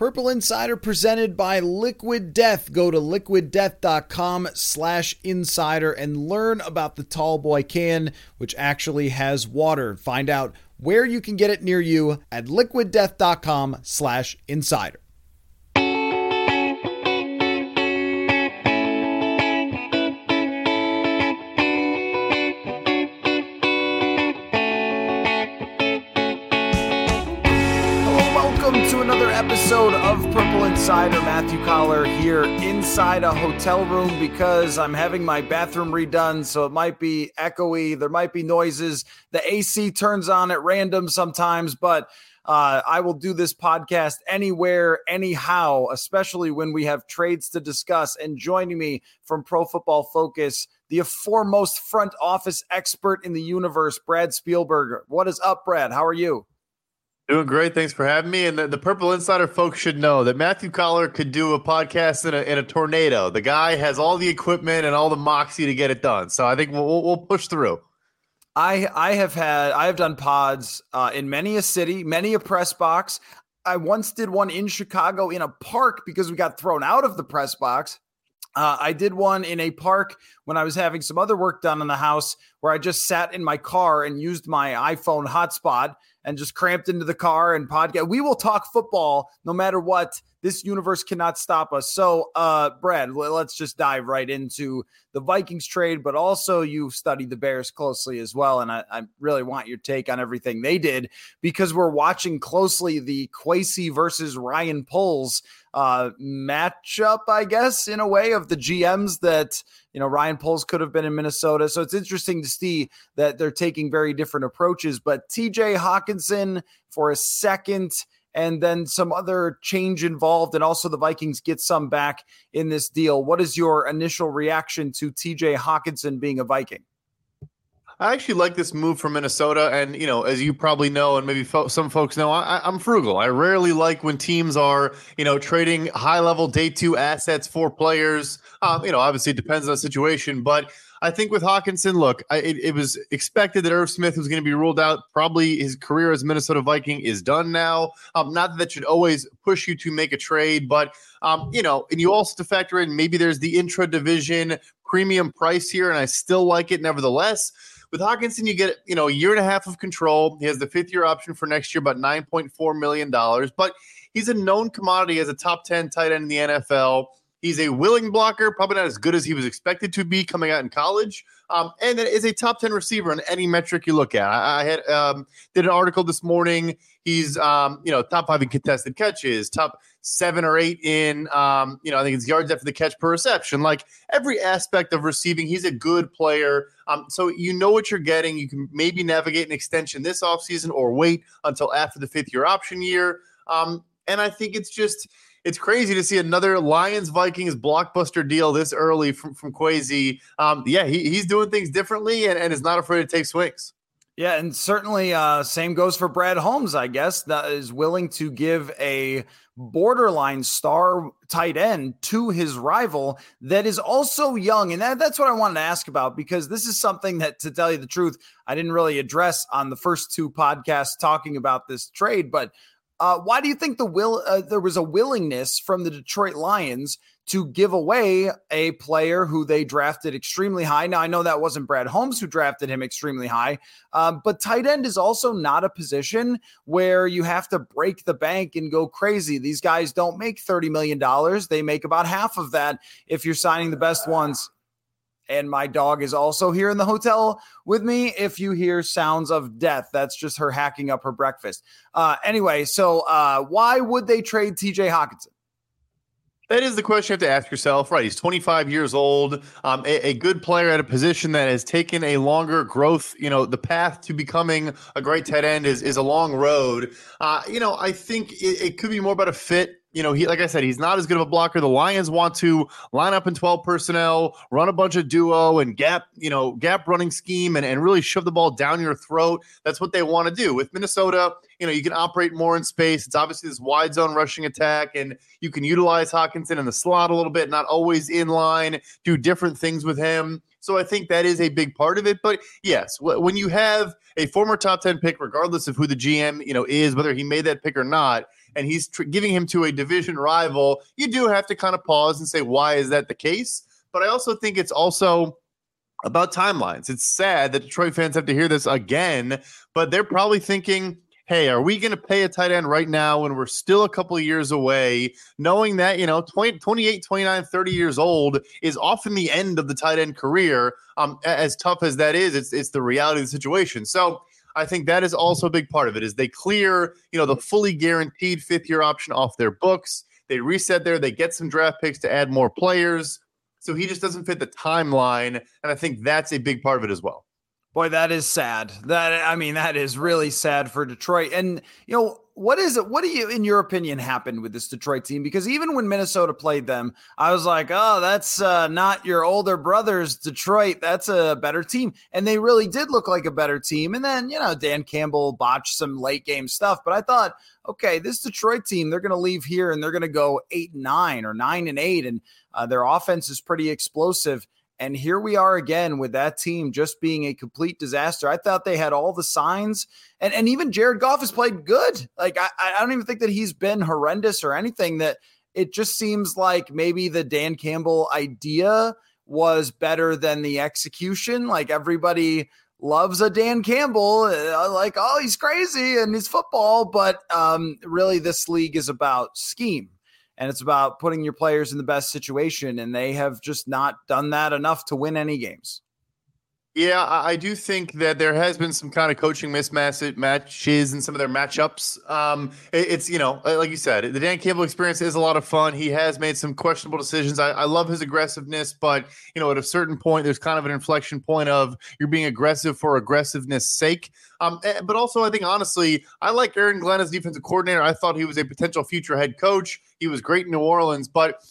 Purple Insider presented by Liquid Death. Go to liquiddeath.com slash insider and learn about the tall boy can, which actually has water. Find out where you can get it near you at liquiddeath.com slash insider. Insider. Matthew Coller here inside a hotel room because I'm having my bathroom redone, so it might be echoey. There might be noises. The AC turns on at random sometimes, but uh, I will do this podcast anywhere, anyhow, especially when we have trades to discuss. And joining me from Pro Football Focus, the foremost front office expert in the universe, Brad Spielberger. What is up, Brad? How are you? Doing great. Thanks for having me. And the, the, Purple Insider folks should know that Matthew Coller could do a podcast in a, in a tornado. The guy has all the equipment and all the moxie to get it done. So I think we'll, we'll push through. I I have had I have done pods uh, in many a city, many a press box. I once did one in Chicago in a park because we got thrown out of the press box. Uh, I did one in a park when I was having some other work done in the house where I just sat in my car and used my iPhone hotspot and just cramped into the car and podcast. We will talk football no matter what. This universe cannot stop us. So, uh, Brad, let's just dive right into the Vikings trade, but also you've studied the Bears closely as well. And I, I really want your take on everything they did because we're watching closely the Kwesi versus Ryan Poles uh, matchup, I guess, in a way of the GMs that you know Ryan Poles could have been in Minnesota. So it's interesting to see that they're taking very different approaches. But TJ Hockenson for a second. And then some other change involved, and also the Vikings get some back in this deal. What is your initial reaction to TJ Hockenson being a Viking? I actually like this move from Minnesota, and you know, as you probably know, and maybe fo- some folks know, I, am frugal. I rarely like when teams are, you know, trading high-level day two assets for players. Um, you know, obviously it depends on the situation, but I think with Hockenson, look, I, it, it, was expected that Irv Smith was going to be ruled out. Probably his career as Minnesota Viking is done now. Um, not that that should always push you to make a trade, but um, you know, and you also to factor in maybe there's the intra division premium price here, and I still like it nevertheless. With Hockenson, you get you know a year and a half of control. He has the fifth year option for next year, about nine point four million dollars. But he's a known commodity as a top ten tight end in the NFL. He's a willing blocker, probably not as good as he was expected to be coming out in college. Um, and is a top 10 receiver on any metric you look at. I, I had um, did an article this morning. He's um, you know top five in contested catches, top seven or eight in um, you know I think it's yards after the catch per reception. Like every aspect of receiving, he's a good player. Um, so you know what you're getting. You can maybe navigate an extension this offseason or wait until after the fifth year option year. Um, and I think it's just it's crazy to see another Lions Vikings blockbuster deal this early from, from Kwesi. Um, yeah, he, he's doing things differently and, and is not afraid to take swings. Yeah, and certainly uh, same goes for Brad Holmes, I guess, that is willing to give a borderline star tight end to his rival that is also young. And that, that's what I wanted to ask about because this is something that, to tell you the truth, I didn't really address on the first two podcasts talking about this trade. But uh, why do you think the will uh, there was a willingness from the Detroit Lions to give away a player who they drafted extremely high? Now I know that wasn't Brad Holmes who drafted him extremely high, um, but tight end is also not a position where you have to break the bank and go crazy. These guys don't make thirty million dollars; they make about half of that if you're signing the best ones and my dog is also here in the hotel with me. If you hear sounds of death, that's just her hacking up her breakfast. Uh, anyway, so uh, why would they trade TJ Hockenson? That is the question you have to ask yourself, right? He's 25 years old, um, a, a, good player at a position that has taken a longer growth. You know, the path to becoming a great tight end is is a long road. Uh, you know, I think it, it could be more about a fit you know, he like I said, he's not as good of a blocker. The Lions want to line up in 12 personnel, run a bunch of duo and gap, you know, gap running scheme and, and really shove the ball down your throat. That's what they want to do. With Minnesota, you know, you can operate more in space. It's obviously this wide zone rushing attack, and you can utilize Hockenson in the slot a little bit, not always in line, do different things with him. So I think that is a big part of it. But yes, when you have a former top 10 pick, regardless of who the GM, you know, is, whether he made that pick or not, and he's tr- giving him to a division rival, you do have to kind of pause and say, why is that the case? But I also think it's also about timelines. It's sad that Detroit fans have to hear this again, but they're probably thinking, hey, are we going to pay a tight end right now when we're still a couple of years away, knowing that, you know, 20, 28, 29, 30 years old is often the end of the tight end career. Um, as tough as that is, it's, it's the reality of the situation. So I think that is also a big part of it is they clear, you know, the fully guaranteed fifth year option off their books. They reset there, they get some draft picks to add more players. So he just doesn't fit the timeline. And I think that's a big part of it as well. Boy, that is sad. That I mean, that is really sad for Detroit. And you know, what is it? What do you, in your opinion, happened with this Detroit team? Because even when Minnesota played them, I was like, oh, that's uh, not your older brothers, Detroit. That's a better team. And they really did look like a better team. And then, you know, Dan Campbell botched some late game stuff. But I thought, okay, this Detroit team, they're going to leave here and they're going to go eight and nine or nine and eight. And uh, their offense is pretty explosive. And here we are again with that team just being a complete disaster. I thought they had all the signs, and, and even Jared Goff has played good. Like, I, I don't even think that he's been horrendous or anything. That it just seems like maybe the Dan Campbell idea was better than the execution. Like, everybody loves a Dan Campbell, uh, like, oh, he's crazy and he's football. But um, really, this league is about scheme and it's about putting your players in the best situation. And they have just not done that enough to win any games. Yeah, I do think that there has been some kind of coaching mismatches and some of their matchups. Um, it's you know, like you said, the Dan Campbell experience is a lot of fun. He has made some questionable decisions. I, I love his aggressiveness, but you know, at a certain point, there's kind of an inflection point of you're being aggressive for aggressiveness' sake. Um, eh, but also, I think honestly, I like Aaron Glenn as defensive coordinator. I thought he was a potential future head coach. He was great in New Orleans, but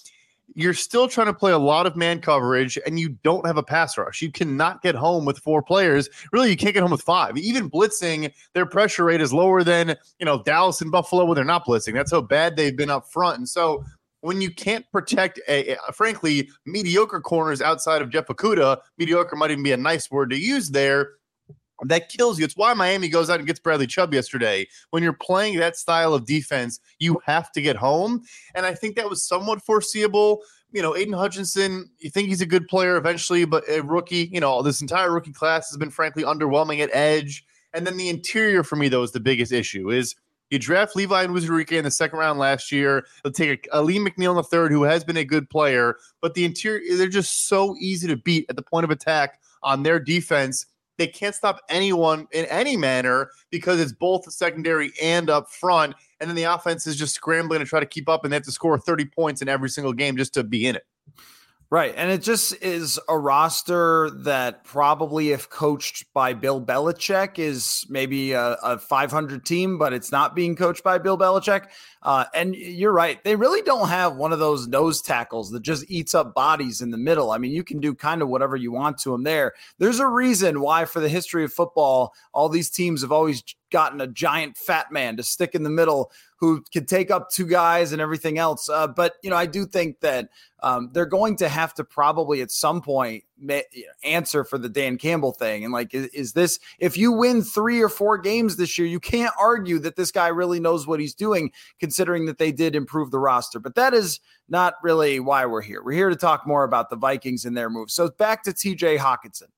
you're still trying to play a lot of man coverage and you don't have a pass rush. You cannot get home with four players. Really, you can't get home with five. Even blitzing, their pressure rate is lower than, you know, Dallas and Buffalo when they're not blitzing. That's how bad they've been up front. And so when you can't protect a, a frankly mediocre corners outside of Jeff Okudah, mediocre might even be a nice word to use there that kills you. It's why Miami goes out and gets Bradley Chubb yesterday. When you're playing that style of defense, you have to get home. And I think that was somewhat foreseeable. You know, Aidan Hutchinson, you think he's a good player eventually, but a rookie, you know, this entire rookie class has been frankly underwhelming at edge. And then the interior for me, though, is the biggest issue is you draft Levi and Onwuzurike in the second round last year. They'll take a, a Lee McNeill in the third, who has been a good player, but the interior, they're just so easy to beat at the point of attack on their defense they can't stop anyone in any manner because it's both the secondary and up front. And then the offense is just scrambling to try to keep up, and they have to score 30 points in every single game just to be in it. Right. And it just is a roster that probably, if coached by Bill Belichick, is maybe a, a 500 team, but it's not being coached by Bill Belichick. Uh, and you're right. They really don't have one of those nose tackles that just eats up bodies in the middle. I mean, you can do kind of whatever you want to them there. There's a reason why, for the history of football, all these teams have always gotten a giant fat man to stick in the middle who can take up two guys and everything else. Uh, but you know, I do think that um, they're going to have to probably at some point ma- answer for the Dan Campbell thing. And like, is, is, this if you win three or four games this year, you can't argue that this guy really knows what he's doing, considering that they did improve the roster. But that is not really why we're here. We're here to talk more about the Vikings and their moves. So back to T.J. Hockenson.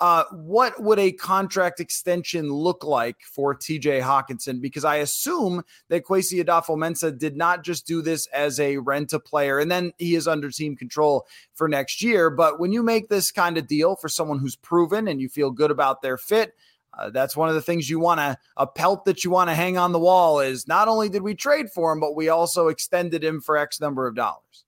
Uh, what would a contract extension look like for TJ Hockenson? Because I assume that Kwesi Adofo-Mensah did not just do this as a rent a player and then he is under team control for next year. But when you make this kind of deal for someone who's proven and you feel good about their fit, uh, that's one of the things you want to a pelt that you want to hang on the wall is not only did we trade for him, but we also extended him for X number of dollars.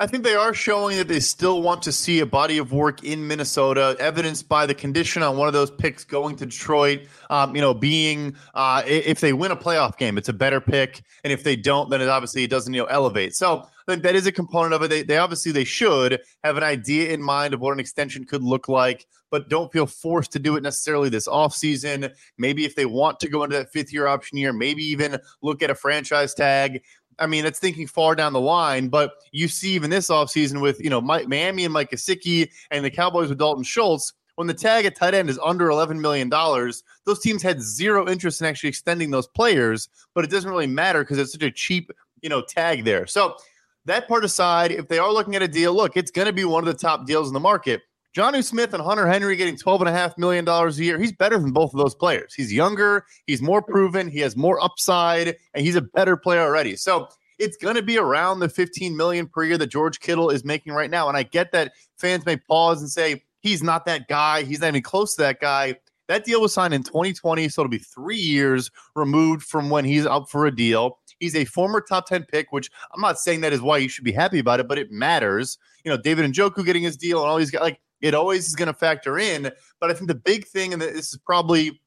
I think they are showing that they still want to see a body of work in Minnesota, evidenced by the condition on one of those picks going to Detroit. Um, you know, being uh, if they win a playoff game, it's a better pick, and if they don't, then it obviously it doesn't you know elevate. So I think that is a component of it. They, they obviously they should have an idea in mind of what an extension could look like, but don't feel forced to do it necessarily this offseason. Maybe if they want to go into that fifth year option year, maybe even look at a franchise tag. I mean, it's thinking far down the line, but you see even this offseason with, you know, Miami and Mike Gesicki and the Cowboys with Dalton Schultz, when the tag at tight end is under $11 million, those teams had zero interest in actually extending those players, but it doesn't really matter because it's such a cheap, you know, tag there. So that part aside, if they are looking at a deal, look, it's going to be one of the top deals in the market. Jonnu Smith and Hunter Henry getting $12.5 million a year. He's better than both of those players. He's younger, he's more proven, he has more upside, and he's a better player already. So it's going to be around the 15 million per year that George Kittle is making right now. And I get that fans may pause and say, he's not that guy. He's not even close to that guy. That deal was signed in 2020, so it'll be three years removed from when he's up for a deal. He's a former top 10 pick, which I'm not saying that is why you should be happy about it, but it matters. You know, David and Njoku getting his deal and all these guys, like it always is going to factor in. But I think the big thing, and this is probably,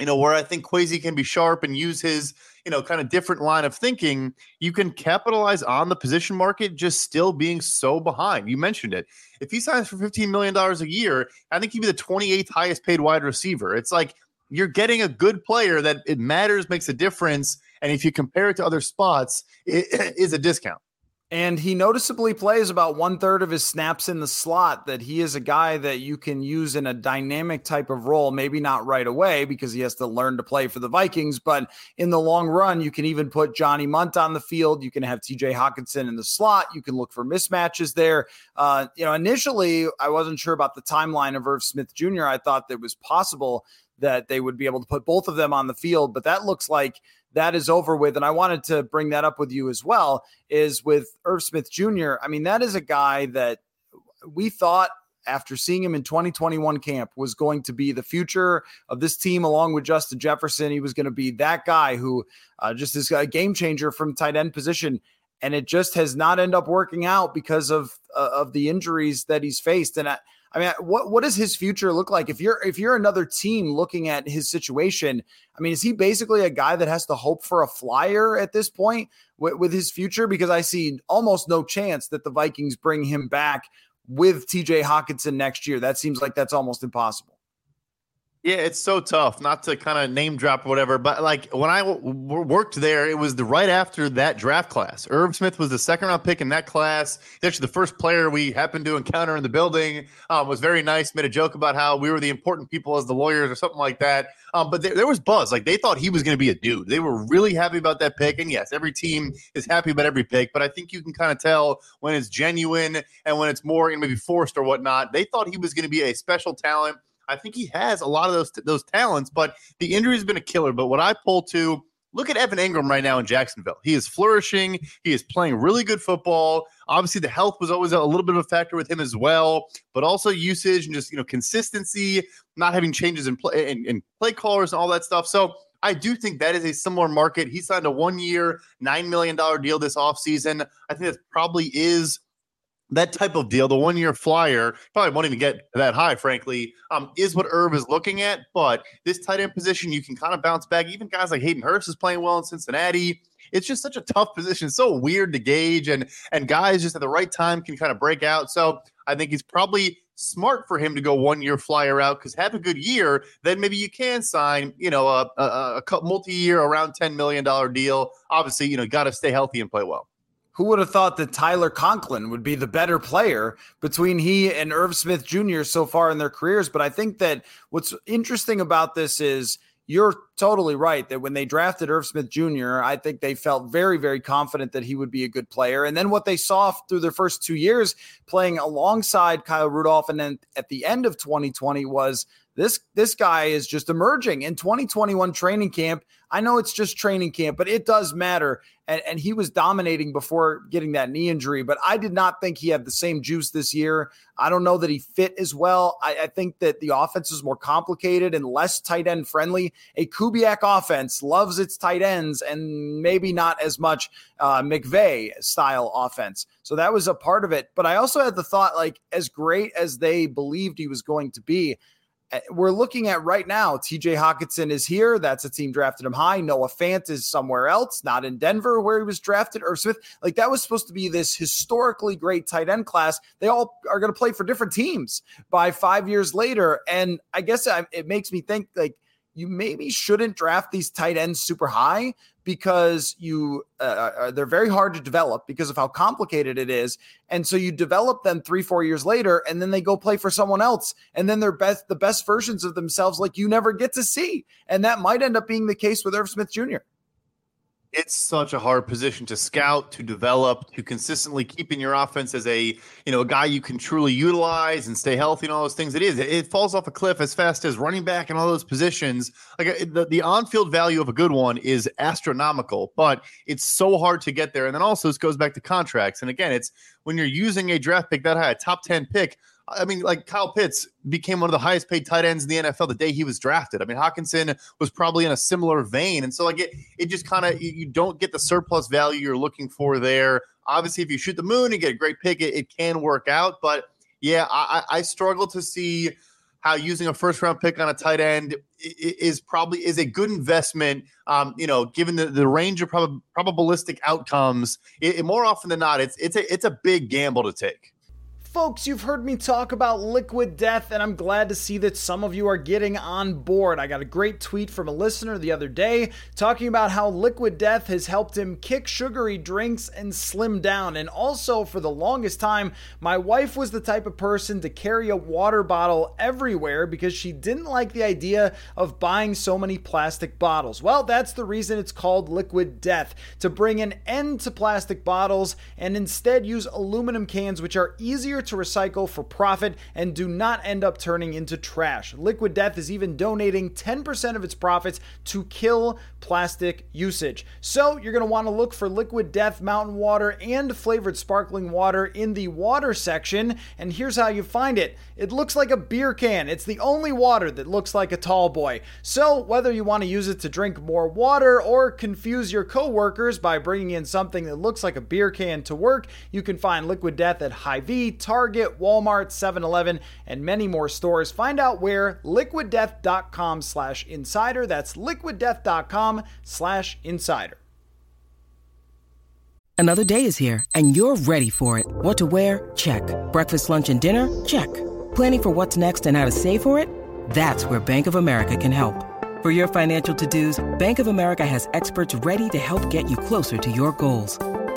you know, where I think Kwesi can be sharp and use his, you know, kind of different line of thinking, you can capitalize on the position market just still being so behind. You mentioned it. If he signs for $15 million a year, I think he'd be the 28th highest paid wide receiver. It's like you're getting a good player that it matters, makes a difference. And if you compare it to other spots, it is a discount. And he noticeably plays about one third of his snaps in the slot. That he is a guy that you can use in a dynamic type of role, maybe not right away because he has to learn to play for the Vikings, but in the long run, you can even put Johnny Mundt on the field. You can have TJ Hockenson in the slot. You can look for mismatches there. Uh, you know, initially, I wasn't sure about the timeline of Irv Smith Jr. I thought that was possible that they would be able to put both of them on the field, but that looks like that is over with. And I wanted to bring that up with you as well is with Irv Smith Jr. I mean, that is a guy that we thought after seeing him in 2021 camp was going to be the future of this team along with Justin Jefferson. He was going to be that guy who uh, just is a game changer from tight end position. And it just has not end up working out because of uh, of the injuries that he's faced. And I, I mean, what what does his future look like if you're if you're another team looking at his situation? I mean, is he basically a guy that has to hope for a flyer at this point with, with his future? Because I see almost no chance that the Vikings bring him back with TJ Hockenson next year. That seems like that's almost impossible. Yeah, it's so tough not to kind of name drop whatever. But like when I w- worked there, it was the right after that draft class. Irv Smith was the second round pick in that class. He's actually the first player we happened to encounter in the building. Um, was very nice. Made a joke about how we were the important people as the lawyers or something like that. Um, but there, there was buzz. Like they thought he was going to be a dude. They were really happy about that pick. And yes, every team is happy about every pick. But I think you can kind of tell when it's genuine and when it's more you know, maybe forced or whatnot. They thought he was going to be a special talent I think he has a lot of those those talents, but the injury has been a killer. But what I pull to look at Evan Engram right now in Jacksonville. He is flourishing. He is playing really good football. Obviously, the health was always a little bit of a factor with him as well, but also usage and just you know consistency, not having changes in play in, play callers and all that stuff. So I do think that is a similar market. He signed a one year, $9 million deal this offseason. I think that probably is that type of deal, the one year flyer, probably won't even get that high, frankly, um, is what Irv is looking at. But this tight end position, you can kind of bounce back. Even guys like Hayden Hurst is playing well in Cincinnati. It's just such a tough position. So weird to gauge, and and guys just at the right time can kind of break out. So I think it's probably smart for him to go one year flyer out because have a good year, then maybe you can sign, you know, a, a, a multi year around ten million dollar deal. Obviously, you know, got to stay healthy and play well. Who would have thought that Tyler Conklin would be the better player between he and Irv Smith Jr. so far in their careers? But I think that what's interesting about this is you're totally right that when they drafted Irv Smith Jr., I think they felt very, very confident that he would be a good player. And then what they saw through their first two years playing alongside Kyle Rudolph and then at the end of 2020 was This this guy is just emerging in 2021 training camp. I know it's just training camp, but it does matter. And, and he was dominating before getting that knee injury, but I did not think he had the same juice this year. I don't know that he fit as well. I, I think that the offense is more complicated and less tight end friendly. A Kubiak offense loves its tight ends and maybe not as much uh, McVay style offense. So that was a part of it. But I also had the thought like, as great as they believed he was going to be, Eh, we're looking at right now. TJ Hockenson is here. That's a team drafted him high. Noah Fant is somewhere else, not in Denver where he was drafted. Irv Smith, like that was supposed to be this historically great tight end class. They all are going to play for different teams by five years later. And I guess it makes me think like you maybe shouldn't draft these tight ends super high because you uh, uh, uh, they're very hard to develop because of how complicated it is. And so you develop them 3 4 years later and then they go play for someone else and then they're best the best versions of themselves like you never get to see. And that might end up being the case with Irv Smith Jr it's such a hard position to scout, to develop, to consistently keep in your offense as a you know a guy you can truly utilize and stay healthy and all those things. It is. It, falls off a cliff as fast as running back and all those positions. Like uh, the, the on-field value of a good one is astronomical, but it's so hard to get there. And then also this goes back to contracts. And again, it's when you're using a draft pick that high, a top ten pick I mean, like Kyle Pitts became one of the highest paid tight ends in the NFL the day he was drafted. I mean, Hockenson was probably in a similar vein. And so, like, it, it just kind of, you don't get the surplus value you're looking for there. Obviously, if you shoot the moon and get a great pick, it, it can work out. But yeah, I, I struggle to see how using a first round pick on a tight end is probably is a good investment. Um, you know, given the, the range of prob- probabilistic outcomes, it, it, more often than not, it's it's a it's a big gamble to take. Folks, you've heard me talk about liquid death, and I'm glad to see that some of you are getting on board. I got a great tweet from a listener the other day talking about how liquid death has helped him kick sugary drinks and slim down. And also, for the longest time, my wife was the type of person to carry a water bottle everywhere because she didn't like the idea of buying so many plastic bottles. Well, that's the reason it's called liquid death to bring an end to plastic bottles and instead use aluminum cans, which are easier easier to recycle for profit and do not end up turning into trash. Liquid Death is even donating 10% of its profits to kill plastic usage. So you're going to want to look for Liquid Death mountain water and flavored sparkling water in the water section. And here's how you find it it looks like a beer can. It's the only water that looks like a tall boy. So whether you want to use it to drink more water or confuse your coworkers by bringing in something that looks like a beer can to work, you can find Liquid Death at Hy-Vee, Target, Walmart, 7-Eleven, and many more stores. Find out where liquiddeath.com slash insider. That's liquiddeath.com slash insider. Another day is here, and you're ready for it. What to wear? Check. Breakfast, lunch, and dinner? Check. Planning for what's next and how to save for it? That's where Bank of America can help. For your financial to-dos, Bank of America has experts ready to help get you closer to your goals.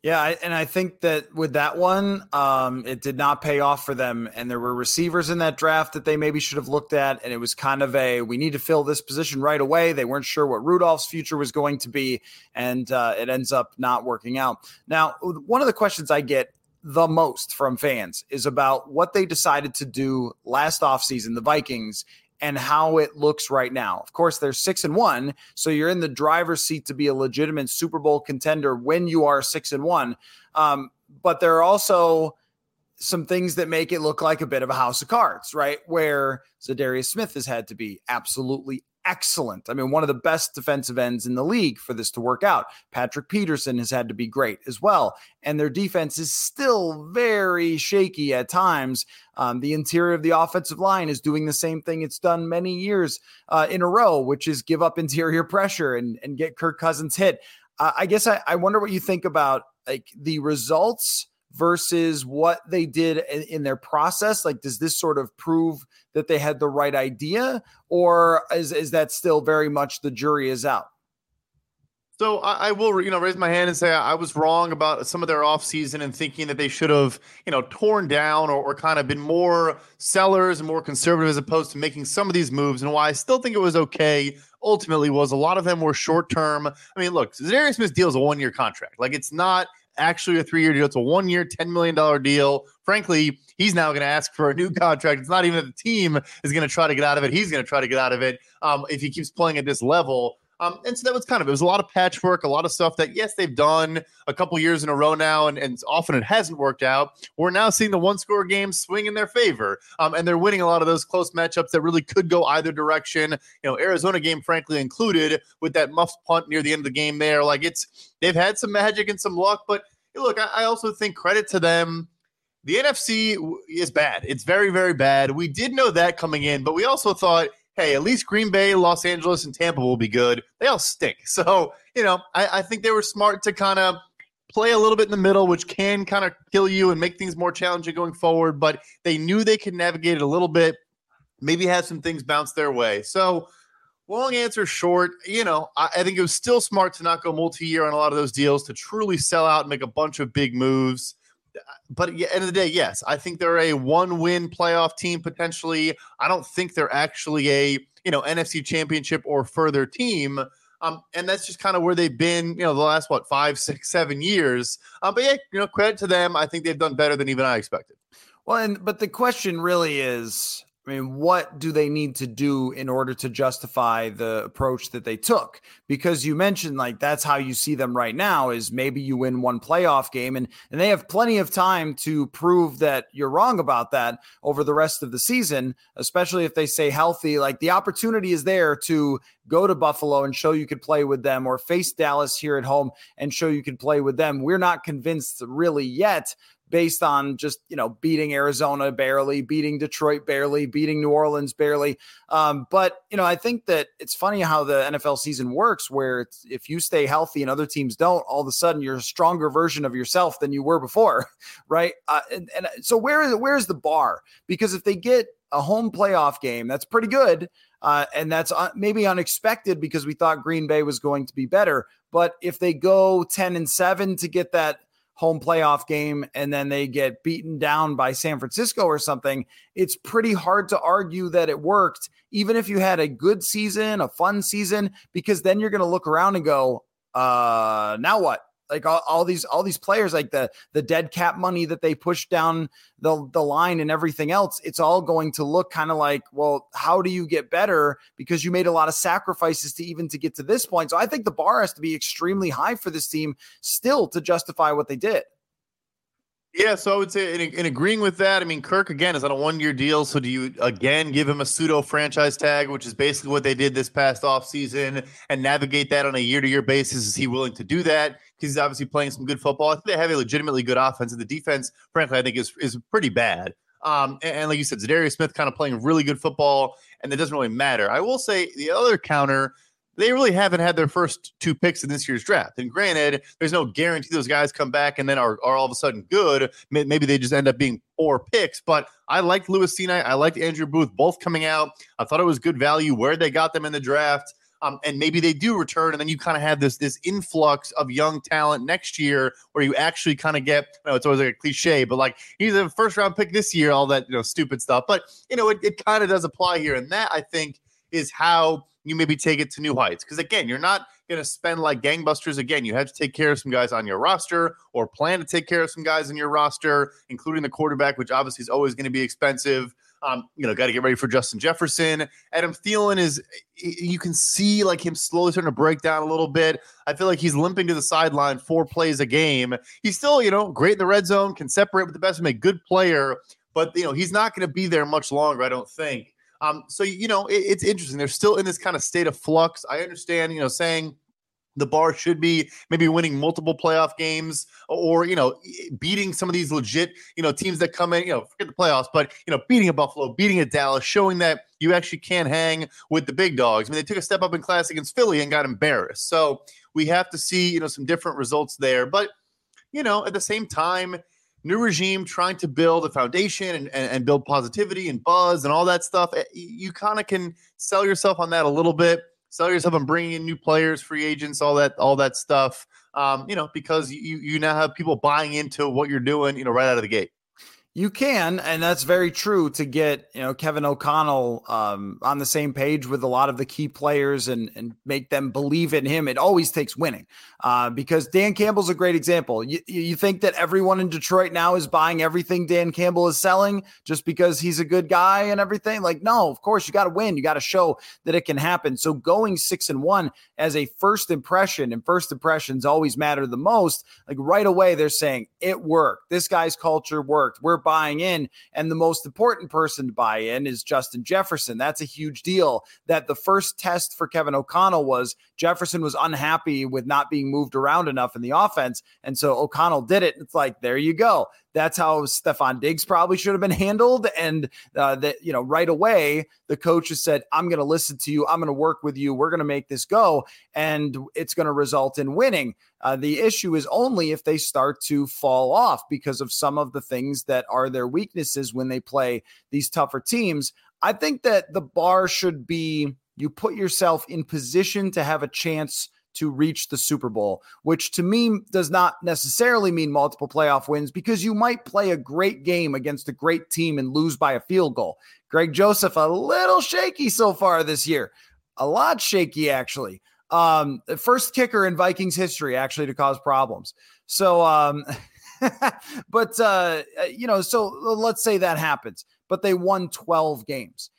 Yeah, and I think that with that one, um, it did not pay off for them. And there were receivers in that draft that they maybe should have looked at. And it was kind of a we need to fill this position right away. They weren't sure what Rudolph's future was going to be. And uh, it ends up not working out. Now, one of the questions I get the most from fans is about what they decided to do last offseason, the Vikings, and how it looks right now. Of course, they're six and one, so you're in the driver's seat to be a legitimate Super Bowl contender when you are six and one. Um, but there are also some things that make it look like a bit of a house of cards, right? Where Za'Darius Smith has had to be absolutely excellent. I mean, one of the best defensive ends in the league for this to work out. Patrick Peterson has had to be great as well. And their defense is still very shaky at times. Um, the interior of the offensive line is doing the same thing it's done many years uh, in a row, which is give up interior pressure and, and get Kirk Cousins hit. Uh, I guess I, I wonder what you think about like the results versus what they did in, their process? Like, does this sort of prove that they had the right idea, or is, is that still very much the jury is out? So I, I, will, you know, raise my hand and say I was wrong about some of their offseason and thinking that they should have, you know, torn down or, or kind of been more sellers and more conservative as opposed to making some of these moves. And why I still think it was okay ultimately was a lot of them were short term. I mean, look, Za'Darius Smith deals a one year contract. Like it's not actually a three year deal. It's a one year, $10 million deal. Frankly, he's now going to ask for a new contract. It's not even that the team is going to try to get out of it. He's going to try to get out of it um, if he keeps playing at this level. Um, and so that was kind of it was a lot of patchwork, a lot of stuff that yes they've done a couple years in a row now, and, and often it hasn't worked out. We're now seeing the one score games swing in their favor, um, and they're winning a lot of those close matchups that really could go either direction. You know, Arizona game frankly included with that muffed punt near the end of the game there. Like it's they've had some magic and some luck, but look, I, I also think credit to them. The NFC is bad. It's very, very bad. We did know that coming in, but we also thought hey, at least Green Bay, Los Angeles, and Tampa will be good. They all stink. So, you know, I, I think they were smart to kind of play a little bit in the middle, which can kind of kill you and make things more challenging going forward. But they knew they could navigate it a little bit, maybe have some things bounce their way. So, long answer short, you know, I, I think it was still smart to not go multi year on a lot of those deals to truly sell out and make a bunch of big moves but at the end of the day, yes, I think they're a one-win playoff team potentially. I don't think they're actually a you know NFC Championship or further team. Um, and that's just kind of where they've been, you know, the last what five, six, seven years. Um, but yeah, you know, credit to them. I think they've done better than even I expected. Well, and but the question really is, I mean, what do they need to do in order to justify the approach that they took? Because you mentioned like that's how you see them right now is maybe you win one playoff game and and they have plenty of time to prove that you're wrong about that over the rest of the season, especially if they stay healthy. Like the opportunity is there to go to Buffalo and show you could play with them or face Dallas here at home and show you could play with them. We're not convinced really yet, based on just you know beating Arizona barely, beating Detroit barely, beating New Orleans barely. Um, but you know, I think that it's funny how the NFL season works, where if you stay healthy and other teams don't, all of a sudden you're a stronger version of yourself than you were before, right? Uh, and, and so where is where is the bar? Because if they get a home playoff game, that's pretty good. Uh, and that's uh, maybe unexpected because we thought Green Bay was going to be better. But if they go 10 and 7 to get that home playoff game and then they get beaten down by San Francisco or something, it's pretty hard to argue that it worked, even if you had a good season, a fun season, because then you're going to look around and go, uh, now what? Like all, all, these all these players like the the dead cap money that they push down the the line and everything else it's all going to look kind of like well how do you get better because you made a lot of sacrifices to even to get to this point so i think the bar has to be extremely high for this team still to justify what they did yeah, so I would say in, in, agreeing with that, I mean, Kirk again is on a one year deal. So do you again give him a pseudo franchise tag, which is basically what they did this past offseason, and navigate that on a year to year basis? Is he willing to do that? Because he's obviously playing some good football. I think they have a legitimately good offense, and the defense, frankly, I think is is pretty bad. Um, and, and like you said, Za'Darius Smith kind of playing really good football, and it doesn't really matter. I will say the other counter they really haven't had their first two picks in this year's draft. And granted, there's no guarantee those guys come back and then are, are all of a sudden good. Maybe they just end up being poor picks. But I liked Lewis Cine. I liked Andrew Booth both coming out. I thought it was good value where they got them in the draft. Um, and maybe they do return, and then you kind of have this this influx of young talent next year, where you actually kind of get. You know, it's always like a cliche, but like he's a first round pick this year, all that you know stupid stuff. But you know, it, it kind of does apply here, and that I think is how you maybe take it to new heights. Because again, you're not going to spend like gangbusters again. You have to take care of some guys on your roster or plan to take care of some guys in your roster, including the quarterback, which obviously is always going to be expensive. Um, you know, got to get ready for Justin Jefferson. Adam Thielen is, you can see like him slowly starting to break down a little bit. I feel like he's limping to the sideline four plays a game. He's still, you know, great in the red zone, can separate with the best, make good player, but, you know, he's not going to be there much longer, I don't think. Um, so, you know, it, it's interesting. They're still in this kind of state of flux. I understand, you know, saying, the bar should be maybe winning multiple playoff games or you know beating some of these legit you know teams that come in you know forget the playoffs but you know beating a buffalo beating a dallas showing that you actually can hang with the big dogs. I mean they took a step up in class against philly and got embarrassed. So we have to see you know some different results there. But you know at the same time new regime trying to build a foundation and, and, and build positivity and buzz and all that stuff eh, you kind of can sell yourself on that a little bit sell yourself on bringing in new players, free agents, all that, all that stuff. Um, you know, because you you now have people buying into what you're doing, you know, right out of the gate. You can, and that's very true to get you know Kevin O'Connell um, on the same page with a lot of the key players and and make them believe in him. It always takes winning, uh, because Dan Campbell's a great example. You you think that everyone in Detroit now is buying everything Dan Campbell is selling just because he's a good guy and everything? Like, no, of course you got to win. You got to show that it can happen. So going six and one as a first impression, and first impressions always matter the most. Like right away, they're saying it worked. This guy's culture worked. We're buying in. And the most important person to buy in is Justin Jefferson. That's a huge deal. That the first test for Kevin O'Connell was Jefferson was unhappy with not being moved around enough in the offense. And so O'Connell did it. It's like, there you go. That's how Stefon Diggs probably should have been handled. And uh, that, you know, right away, the coach has said, I'm going to listen to you. I'm going to work with you. We're going to make this go. And it's going to result in winning. Uh, the issue is only if they start to fall off because of some of the things that are their weaknesses when they play these tougher teams. I think that the bar should be you put yourself in position to have a chance to reach the Super Bowl, which to me does not necessarily mean multiple playoff wins because you might play a great game against a great team and lose by a field goal. Greg Joseph, a little shaky so far this year, a lot shaky actually. Um, first kicker in Vikings history actually to cause problems. So, um, but uh, you know, so let's say that happens, but they won 12 games.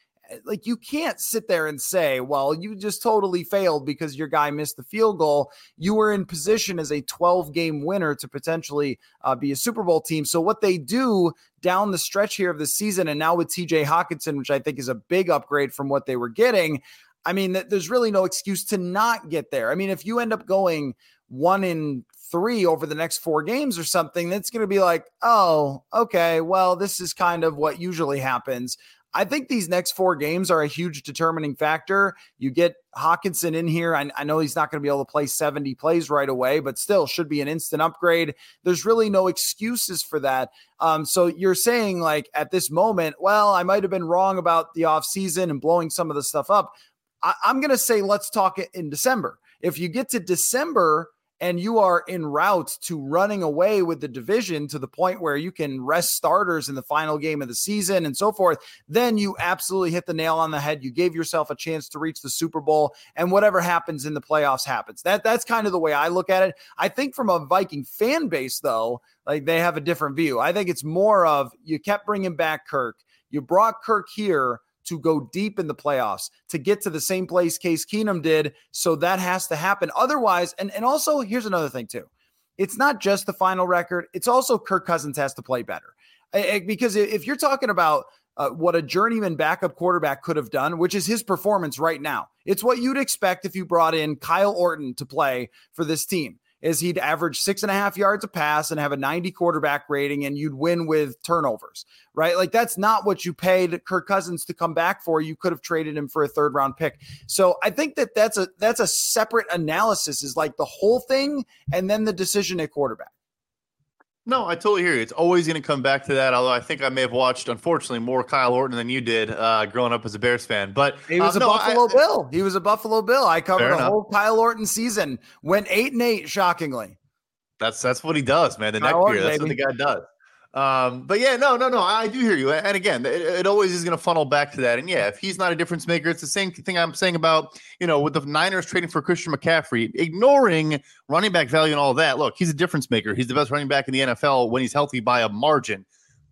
Like you can't sit there and say, well, you just totally failed because your guy missed the field goal. You were in position as a 12 game winner to potentially uh, be a Super Bowl team. So what they do down the stretch here of the season, and now with TJ Hockenson, which I think is a big upgrade from what they were getting, I mean, there's really no excuse to not get there. I mean, if you end up going one in three over the next four games or something, that's going to be like, oh, okay, well, this is kind of what usually happens. I think these next four games are a huge determining factor. You get Hockenson in here. I, I know he's not going to be able to play 70 plays right away, but still should be an instant upgrade. There's really no excuses for that. Um, so you're saying, like, at this moment, well, I might have been wrong about the offseason and blowing some of the stuff up. I, I'm going to say let's talk it in December. If you get to December and you are en route to running away with the division to the point where you can rest starters in the final game of the season and so forth, then you absolutely hit the nail on the head. You gave yourself a chance to reach the Super Bowl, and whatever happens in the playoffs happens. That that's kind of the way I look at it. I think from a Viking fan base, though, like they have a different view. I think it's more of you kept bringing back Kirk, you brought Kirk here to go deep in the playoffs, to get to the same place Case Keenum did. So that has to happen. Otherwise, and, and also here's another thing too. It's not just the final record, it's also Kirk Cousins has to play better. Because if you're talking about uh, what a journeyman backup quarterback could have done, which is his performance right now, it's what you'd expect if you brought in Kyle Orton to play for this team is he'd average six and a half yards a pass and have a 90 quarterback rating, and you'd win with turnovers, right? Like that's not what you paid Kirk Cousins to come back for. You could have traded him for a third round pick. So I think that that's a that's a separate analysis. Is like the whole thing, and then the decision at quarterback. No, I totally hear you. It's always going to come back to that. Although I think I may have watched, unfortunately, more Kyle Orton than you did uh, growing up as a Bears fan. But he was uh, a no, Buffalo I, Bill. He was a Buffalo Bill. I covered a whole Kyle Orton season. Went eight and eight, shockingly. That's that's what he does, man. The Kyle neck Orton, That's baby. what the guy does. Um, but yeah, no, no, no, I do hear you. And again, it, it always is going to funnel back to that. And yeah, if he's not a difference maker, it's the same thing I'm saying about, you know, with the Niners trading for Christian McCaffrey, ignoring running back value and all that. Look, he's a difference maker. He's the best running back in the NFL when he's healthy by a margin.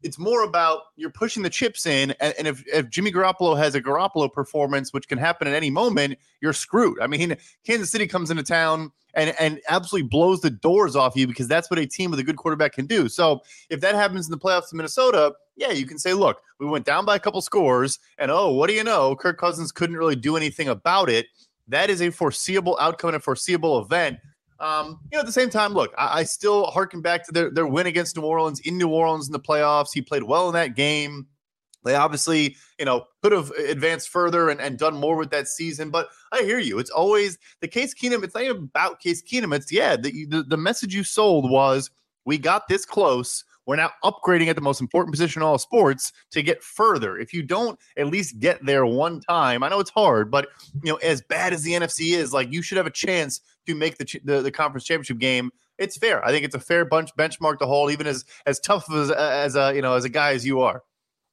It's more about you're pushing the chips in, and, and if, if Jimmy Garoppolo has a Garoppolo performance, which can happen at any moment, you're screwed. I mean, Kansas City comes into town and and absolutely blows the doors off you because that's what a team with a good quarterback can do. So if that happens in the playoffs in Minnesota, yeah, you can say, look, we went down by a couple scores, and oh, what do you know? Kirk Cousins couldn't really do anything about it. That is a foreseeable outcome and a foreseeable event. Um, you know, at the same time, look, I, I still harken back to their, their win against New Orleans in New Orleans in the playoffs. He played well in that game. They obviously, you know, could have advanced further and, and done more with that season. But I hear you. It's always the Case Keenum. It's not even about Case Keenum. It's yeah, the, the, the message you sold was we got this close. We're now upgrading at the most important position in all sports to get further. If you don't at least get there one time, I know it's hard, but you know, as bad as the NFC is, like you should have a chance to make the the, the conference championship game. It's fair. I think it's a fair bunch benchmark to hold, even as as tough as as a you know as a guy as you are.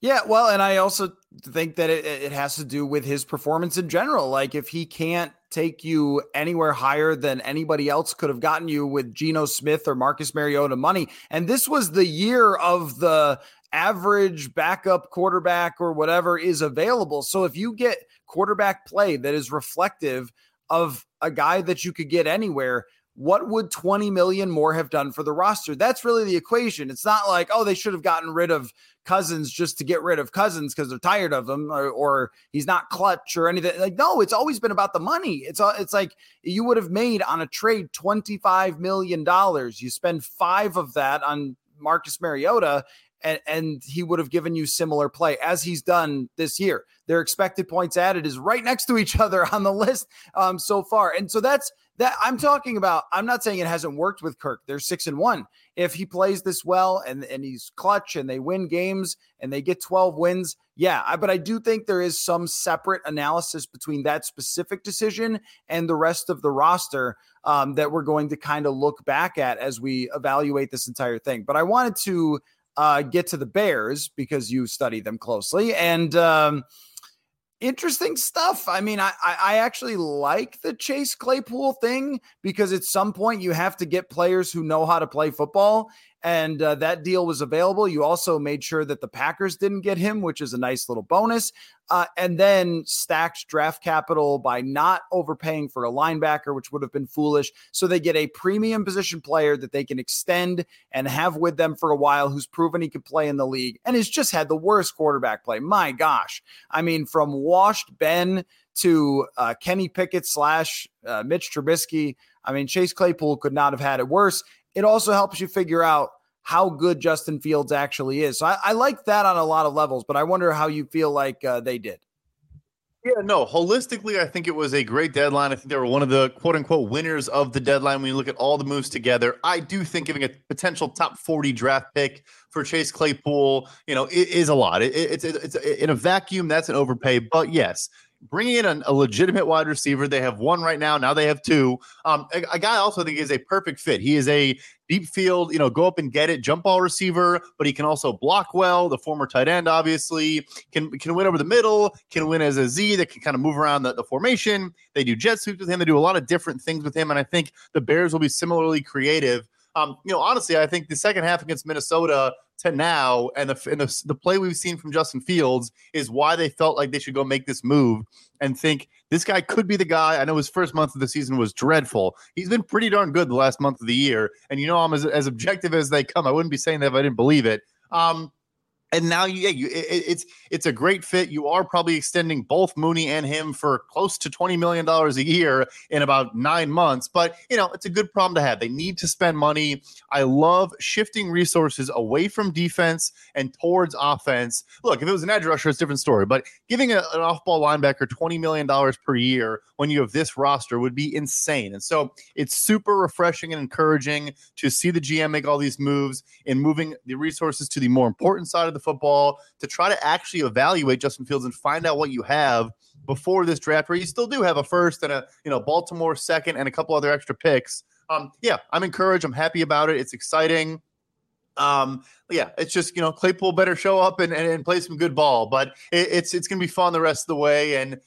Yeah, well, and I also think that it, it has to do with his performance in general. Like if he can't take you anywhere higher than anybody else could have gotten you with Geno Smith or Marcus Mariota money, and this was the year of the average backup quarterback or whatever is available. So if you get quarterback play that is reflective of a guy that you could get anywhere, what would 20 million more have done for the roster? That's really the equation. It's not like, oh, they should have gotten rid of Cousins just to get rid of Cousins because they're tired of him or, or, he's not clutch or anything. Like, no, it's always been about the money. It's it's like you would have made on a trade $25 million. You spend five of that on Marcus Mariota, and, and he would have given you similar play as he's done this year. Their expected points added is right next to each other on the list um, so far. And so that's that I'm talking about. I'm not saying it hasn't worked with Kirk. They're six and one. If he plays this well and, and he's clutch and they win games and they get 12 wins, yeah. I, but I do think there is some separate analysis between that specific decision and the rest of the roster um, that we're going to kind of look back at as we evaluate this entire thing. But I wanted to uh, get to the Bears because you study them closely. And, um, interesting stuff. I mean, I, I actually like the Chase Claypool thing because at some point you have to get players who know how to play football and uh, that deal was available. You also made sure that the Packers didn't get him, which is a nice little bonus. Uh, and then stacked draft capital by not overpaying for a linebacker, which would have been foolish. So they get a premium position player that they can extend and have with them for a while, who's proven he could play in the league and has just had the worst quarterback play. My gosh. I mean, from washed Ben to uh, Kenny Pickett slash uh, Mitch Trubisky. I mean, Chase Claypool could not have had it worse it also helps you figure out how good Justin Fields actually is. So I, I like that on a lot of levels, but I wonder how you feel like uh, they did. Yeah, no, holistically, I think it was a great deadline. I think they were one of the quote unquote winners of the deadline when you look at all the moves together. I do think giving a potential top 40 draft pick for Chase Claypool, you know, is a lot. It, it's, it's in a vacuum, that's an overpay. But yes, bringing in a, legitimate wide receiver. They have one right now. Now they have two. Um, a, a, guy I also think is a perfect fit. He is a deep field, you know, go up and get it, jump ball receiver, but he can also block well. The former tight end, obviously, can can win over the middle, can win as a Z that can kind of move around the, the formation. They do jet sweeps with him. They do a lot of different things with him, and I think the Bears will be similarly creative. Um, you know, honestly, I think the second half against Minnesota to now, and the, and the the play we've seen from Justin Fields is why they felt like they should go make this move and think this guy could be the guy. I know his first month of the season was dreadful. He's been pretty darn good the last month of the year, and you know I'm as, as objective as they come. I wouldn't be saying that if I didn't believe it. Um, and now you, yeah, you, it, it's it's a great fit. You are probably extending both Mooney and him for close to twenty million dollars a year in about nine months. But you know, it's a good problem to have. They need to spend money. I love shifting resources away from defense and towards offense. Look, if it was an edge rusher, it's a different story. But giving a, an off-ball linebacker twenty million dollars per year when you have this roster would be insane. And so it's super refreshing and encouraging to see the GM make all these moves in moving the resources to the more important side of the football to try to actually evaluate Justin Fields and find out what you have before this draft, where you still do have a first and a you know Baltimore second and a couple other extra picks. Um, yeah, I'm encouraged. I'm happy about it. It's exciting. Um, yeah, it's just you know Claypool better show up and, and, and play some good ball, but it, it's it's gonna be fun the rest of the way, and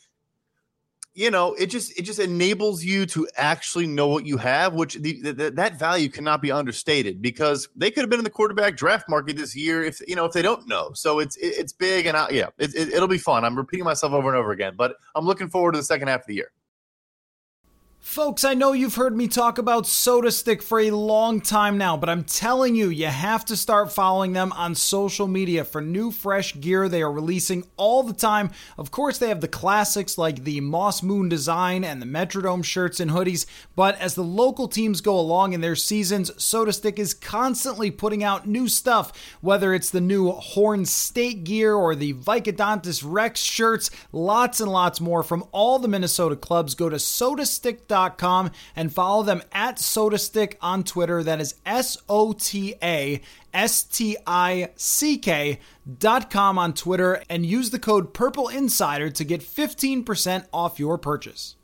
you know it just it just enables you to actually know what you have, which the, the, that value cannot be understated because they could have been in the quarterback draft market this year if you know if they don't know. So it's it, it's big, and I, yeah, it, it, it'll be fun. I'm repeating myself over and over again, but I'm looking forward to the second half of the year. Folks, I know you've heard me talk about SotaStick for a long time now, but I'm telling you, you have to start following them on social media for new, fresh gear they are releasing all the time. Of course, they have the classics like the Moss Moon design and the Metrodome shirts and hoodies, but as the local teams go along in their seasons, SotaStick is constantly putting out new stuff, whether it's the new Horn State gear or the Vicodontis Rex shirts, lots and lots more from all the Minnesota clubs. Go to sotastick.com and follow them at sotastick on Twitter. That is S O T A S T I C K dot com on Twitter and use the code Purple Insider to get 15% off your purchase.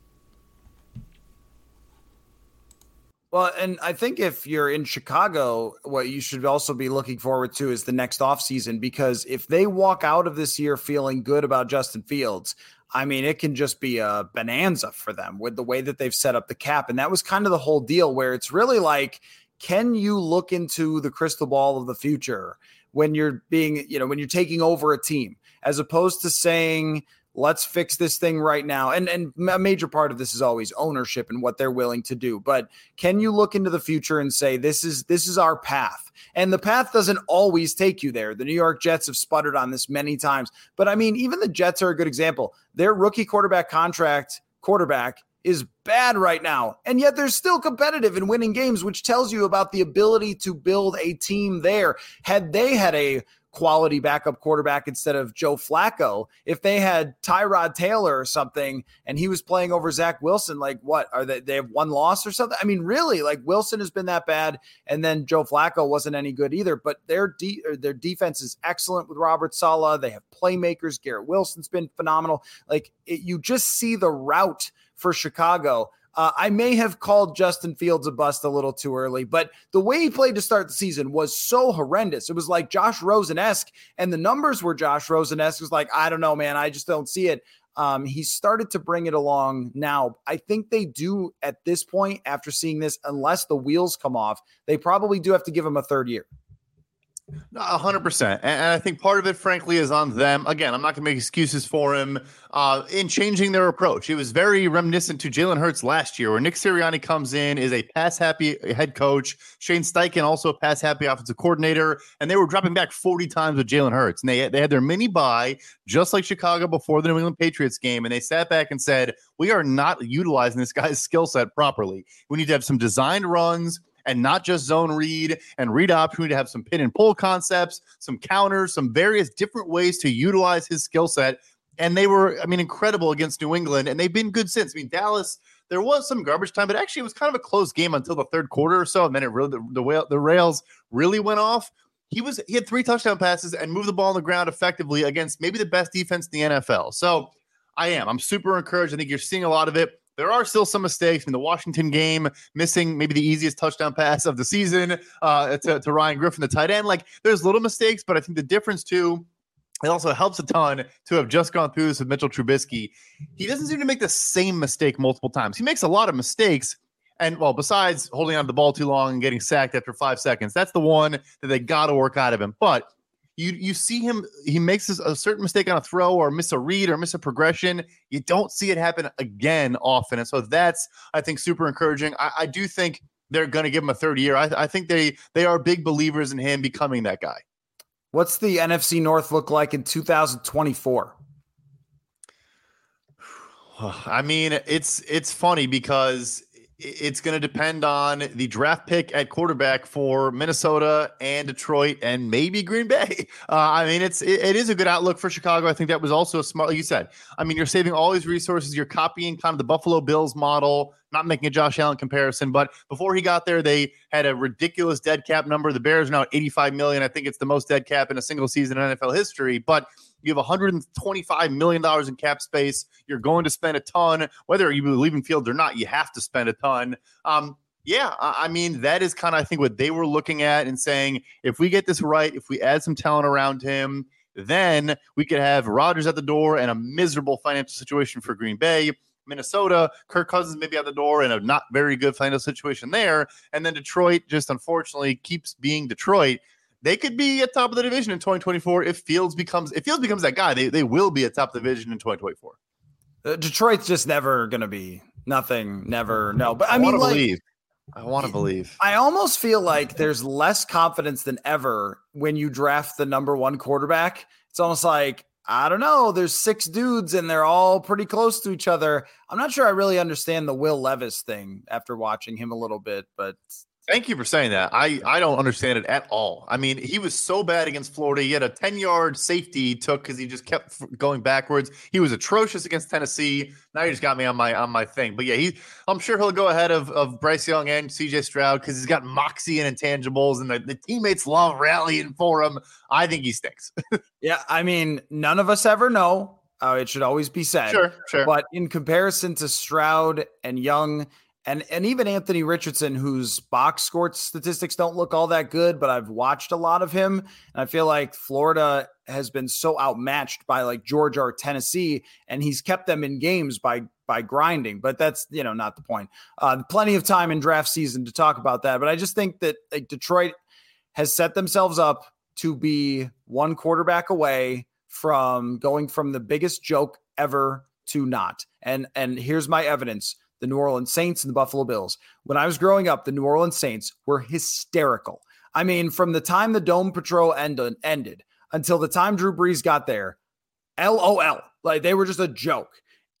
Well, and I think if you're in Chicago, what you should also be looking forward to is the next offseason because if they walk out of this year feeling good about Justin Fields, I mean, it can just be a bonanza for them with the way that they've set up the cap. And that was kind of the whole deal where it's really like, can you look into the crystal ball of the future when you're being, you know, when you're taking over a team, as opposed to saying, let's fix this thing right now. And and a major part of this is always ownership and what they're willing to do. But can you look into the future and say this is this is our path? And the path doesn't always take you there. The New York Jets have sputtered on this many times. But I mean, even the Jets are a good example. Their rookie quarterback contract quarterback is bad right now. And yet they're still competitive and winning games, which tells you about the ability to build a team there. Had they had a quality backup quarterback instead of Joe Flacco. If they had Tyrod Taylor or something and he was playing over Zach Wilson, like what are they? They have one loss or something. I mean, really, like Wilson has been that bad, and then Joe Flacco wasn't any good either. But their de- their defense is excellent with Robert Saleh. They have playmakers. Garrett Wilson's been phenomenal. Like it, you just see the route for Chicago. Uh, I may have called Justin Fields a bust a little too early, but the way he played to start the season was so horrendous. It was like Josh Rosen esque, and the numbers were Josh Rosen esque. Was like, I don't know, man. I just don't see it. Um, he started to bring it along now. I think they do at this point, after seeing this, unless the wheels come off, they probably do have to give him a third year. Hundred percent, and I think part of it, frankly, is on them. Again, I'm not going to make excuses for him uh, in changing their approach. It was very reminiscent to Jalen Hurts last year, where Nick Sirianni comes in is a pass happy head coach, Shane Steichen also a pass happy offensive coordinator, and they were dropping back 40 times with Jalen Hurts, and they they had their mini bye just like Chicago before the New England Patriots game, and they sat back and said, "We are not utilizing this guy's skill set properly. We need to have some designed runs." And not just zone read and read need to have some pin and pull concepts, some counters, some various different ways to utilize his skill set. And they were, I mean, incredible against New England, and they've been good since. I mean, Dallas, there was some garbage time, but actually it was kind of a close game until the third quarter or so, and then it really the, the, the rails really went off. He was he had three touchdown passes and moved the ball on the ground effectively against maybe the best defense in the NFL. So I am. I'm super encouraged. I think you're seeing a lot of it. There are still some mistakes in the Washington game, missing maybe the easiest touchdown pass of the season uh, to, to Ryan Griffin, the tight end. Like there's little mistakes, but I think the difference too it also helps a ton to have just gone through this with Mitchell Trubisky. He doesn't seem to make the same mistake multiple times. He makes a lot of mistakes. And well, besides holding on to the ball too long and getting sacked after five seconds, that's the one that they got to work out of him. But you you see him he makes a certain mistake on a throw or miss a read or miss a progression you don't see it happen again often. And so that's i think super encouraging. I, I do think they're going to give him a third year. I, I think they they are big believers in him becoming that guy. What's the nfc north look like in 2024 I mean, it's it's funny because it's going to depend on the draft pick at quarterback for Minnesota and Detroit and maybe Green Bay. Uh, I mean, it's it, it is a good outlook for Chicago. I think that was also a smart, like you said. I mean, you're saving all these resources. You're copying kind of the Buffalo Bills model. Not making a Josh Allen comparison, but before he got there, they had a ridiculous dead cap number. The Bears are now 85 million. I think it's the most dead cap in a single season in NFL history. But you have 125 million dollars in cap space. You're going to spend a ton, whether you believe in Fields or not. You have to spend a ton. Um, Yeah, I mean that is kind of I think what they were looking at and saying if we get this right, if we add some talent around him, then we could have Rodgers at the door and a miserable financial situation for Green Bay. Minnesota, Kirk Cousins maybe at the door and a not very good financial situation there. And then Detroit just unfortunately keeps being Detroit. They could be at top of the division in 2024 if Fields becomes if Fields becomes that guy. They, they will be at top of the division in 2024. Uh, Detroit's just never going to be nothing. Never no. But I, I mean, like, believe. I want to believe. I almost feel like there's less confidence than ever when you draft the number one quarterback. It's almost like, I don't know, there's six dudes and they're all pretty close to each other. I'm not sure I really understand the Will Levis thing after watching him a little bit, but Thank you for saying that. I, I don't understand it at all. I mean, he was so bad against Florida. He had a 10 yard safety he took because he just kept going backwards. He was atrocious against Tennessee. Now you just got me on my on my thing. But yeah, he I'm sure he'll go ahead of, of Bryce Young and CJ Stroud because he's got moxie and intangibles, and the, the teammates love rallying for him. I think he stinks. yeah, I mean, none of us ever know. Uh, it should always be said. Sure, sure. But in comparison to Stroud and Young, and and even Anthony Richardson, whose box score statistics don't look all that good, but I've watched a lot of him, and I feel like Florida has been so outmatched by like Georgia or Tennessee, and he's kept them in games by by grinding. But that's you know not the point. Uh, plenty of time in draft season to talk about that, but I just think that like Detroit has set themselves up to be one quarterback away from going from the biggest joke ever to not. And and here's my evidence the New Orleans Saints and the Buffalo Bills. When I was growing up, the New Orleans Saints were hysterical. I mean, from the time the Dome Patrol ended, ended until the time Drew Brees got there, LOL. Like they were just a joke.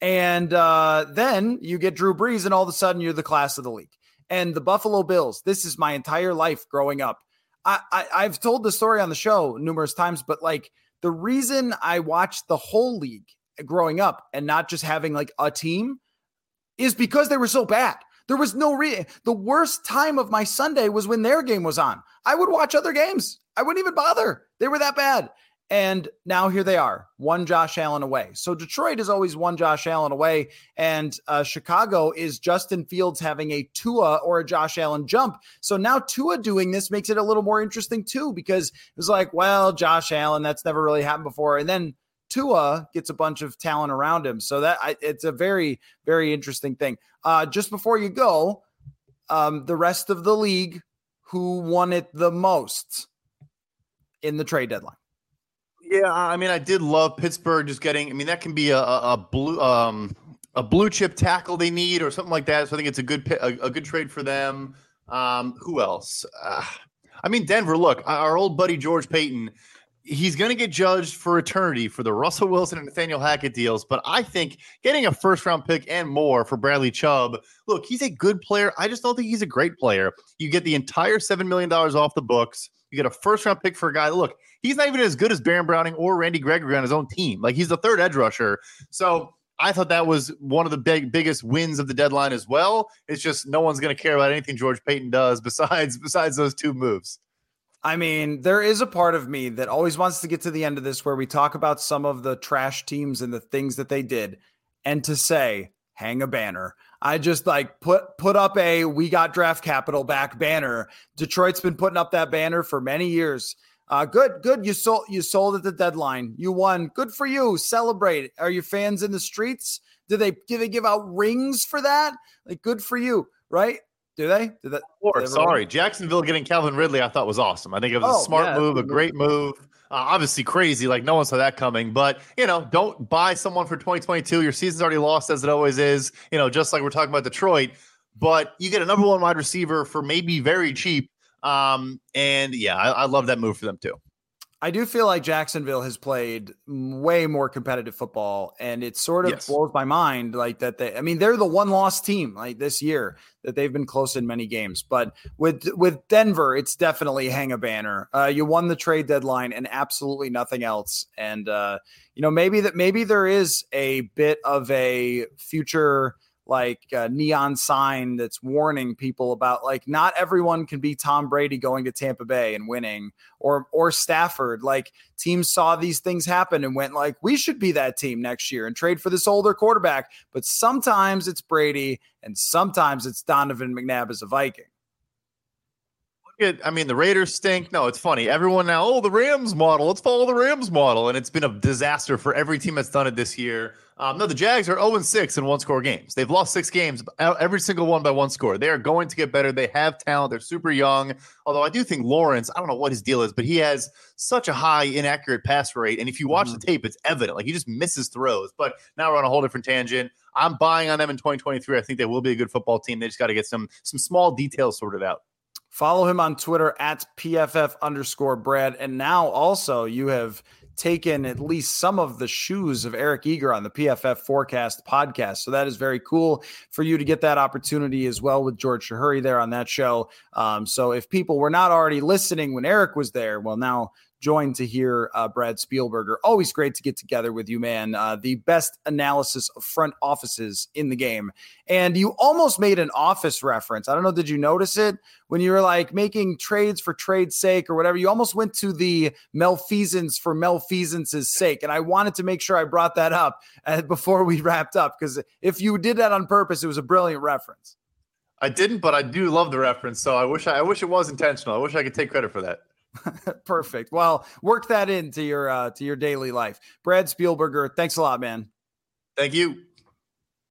And uh, then you get Drew Brees, and all of a sudden you're the class of the league. And the Buffalo Bills, this is my entire life growing up. I, I, I've told the story on the show numerous times, but like the reason I watched the whole league growing up and not just having like a team is because they were so bad. There was no reason. The worst time of my Sunday was when their game was on. I would watch other games. I wouldn't even bother. They were that bad. And now here they are, one Josh Allen away. So Detroit is always one Josh Allen away, and uh, Chicago is Justin Fields having a Tua or a Josh Allen jump. So now Tua doing this makes it a little more interesting too, because it was like, well, Josh Allen, that's never really happened before, and then Tua gets a bunch of talent around him. So that I, it's a very, very interesting thing. Uh, just before you go, um, the rest of the league, who won it the most in the trade deadline? Yeah, I mean, I did love Pittsburgh just getting. I mean, that can be a, a, blue um, a blue chip tackle they need or something like that. So I think it's a good a, a good trade for them. Um, who else? Uh, I mean, Denver. Look, our old buddy George Paton he's going to get judged for eternity for the Russell Wilson and Nathaniel Hackett deals. But I think getting a first round pick and more for Bradley Chubb, look, he's a good player. I just don't think he's a great player. You get the entire $7 million off the books. You get a first round pick for a guy. Look, he's not even as good as Baron Browning or Randy Gregory on his own team. Like he's the third edge rusher. So I thought that was one of the big biggest wins of the deadline as well. It's just no one's going to care about anything George Paton does besides besides those two moves. I mean, there is a part of me that always wants to get to the end of this where we talk about some of the trash teams and the things that they did and to say, hang a banner. I just like put put up a we got draft capital back banner. Detroit's been putting up that banner for many years. Uh, good, good. You sold you sold at the deadline. You won. Good for you. Celebrate. Are your fans in the streets? Do they do they give out rings for that? Like good for you, right? Do they? Did that? Or, sorry, Jacksonville getting Calvin Ridley, I thought was awesome. I think it was oh, a smart yeah, move, a great move. Uh, obviously crazy, like no one saw that coming. But you know, don't buy someone for 2022. Your season's already lost, as it always is. You know, just like we're talking about Detroit. But you get a number one wide receiver for maybe very cheap. Um, and yeah, I, I love that move for them too. I do feel like Jacksonville has played way more competitive football, and it sort of yes. blows my mind like that. They, I mean, they're the one loss team like this year that they've been close in many games. But with with Denver, it's definitely hang a banner. Uh, you won the trade deadline and absolutely nothing else. And uh, you know, maybe that maybe there is a bit of a future like uh, neon sign that's warning people about like not everyone can be Tom Brady going to Tampa Bay and winning or or Stafford. Like teams saw these things happen and went like we should be that team next year and trade for this older quarterback. But sometimes it's Brady and sometimes it's Donovan McNabb as a Viking I mean, the Raiders stink. No, it's funny. Everyone now, oh, the Rams model. Let's follow the Rams model. And it's been a disaster for every team that's done it this year. Um, no, the Jags are 0 6 in one score games. They've lost six games, every single one by one score. They are going to get better. They have talent. They're super young. Although I do think Lawrence, I don't know what his deal is, but he has such a high inaccurate pass rate. And if you watch mm-hmm. the tape, it's evident. Like he just misses throws. But now we're on a whole different tangent. I'm buying on them in 2023. I think they will be a good football team. They just got to get some some small details sorted out. Follow him on Twitter at PFF underscore Brad. And now also you have taken at least some of the shoes of Eric Eager on the PFF Forecast podcast. So that is very cool for you to get that opportunity as well with George Chahrouri there on that show. Um, so if people were not already listening when Eric was there, well, now joined to hear uh, Brad Spielberger. Always great to get together with you, man. Uh, the best analysis of front offices in the game. And you almost made an office reference. I don't know, did you notice it when you were like making trades for trade's sake or whatever? You almost went to the malfeasance for malfeasance's sake. And I wanted to make sure I brought that up uh, before we wrapped up because if you did that on purpose, it was a brilliant reference. I didn't, but I do love the reference. So I wish I, I wish it was intentional. I wish I could take credit for that. Perfect. Well, work that into your uh, to your daily life. Brad Spielberger, thanks a lot, man. Thank you.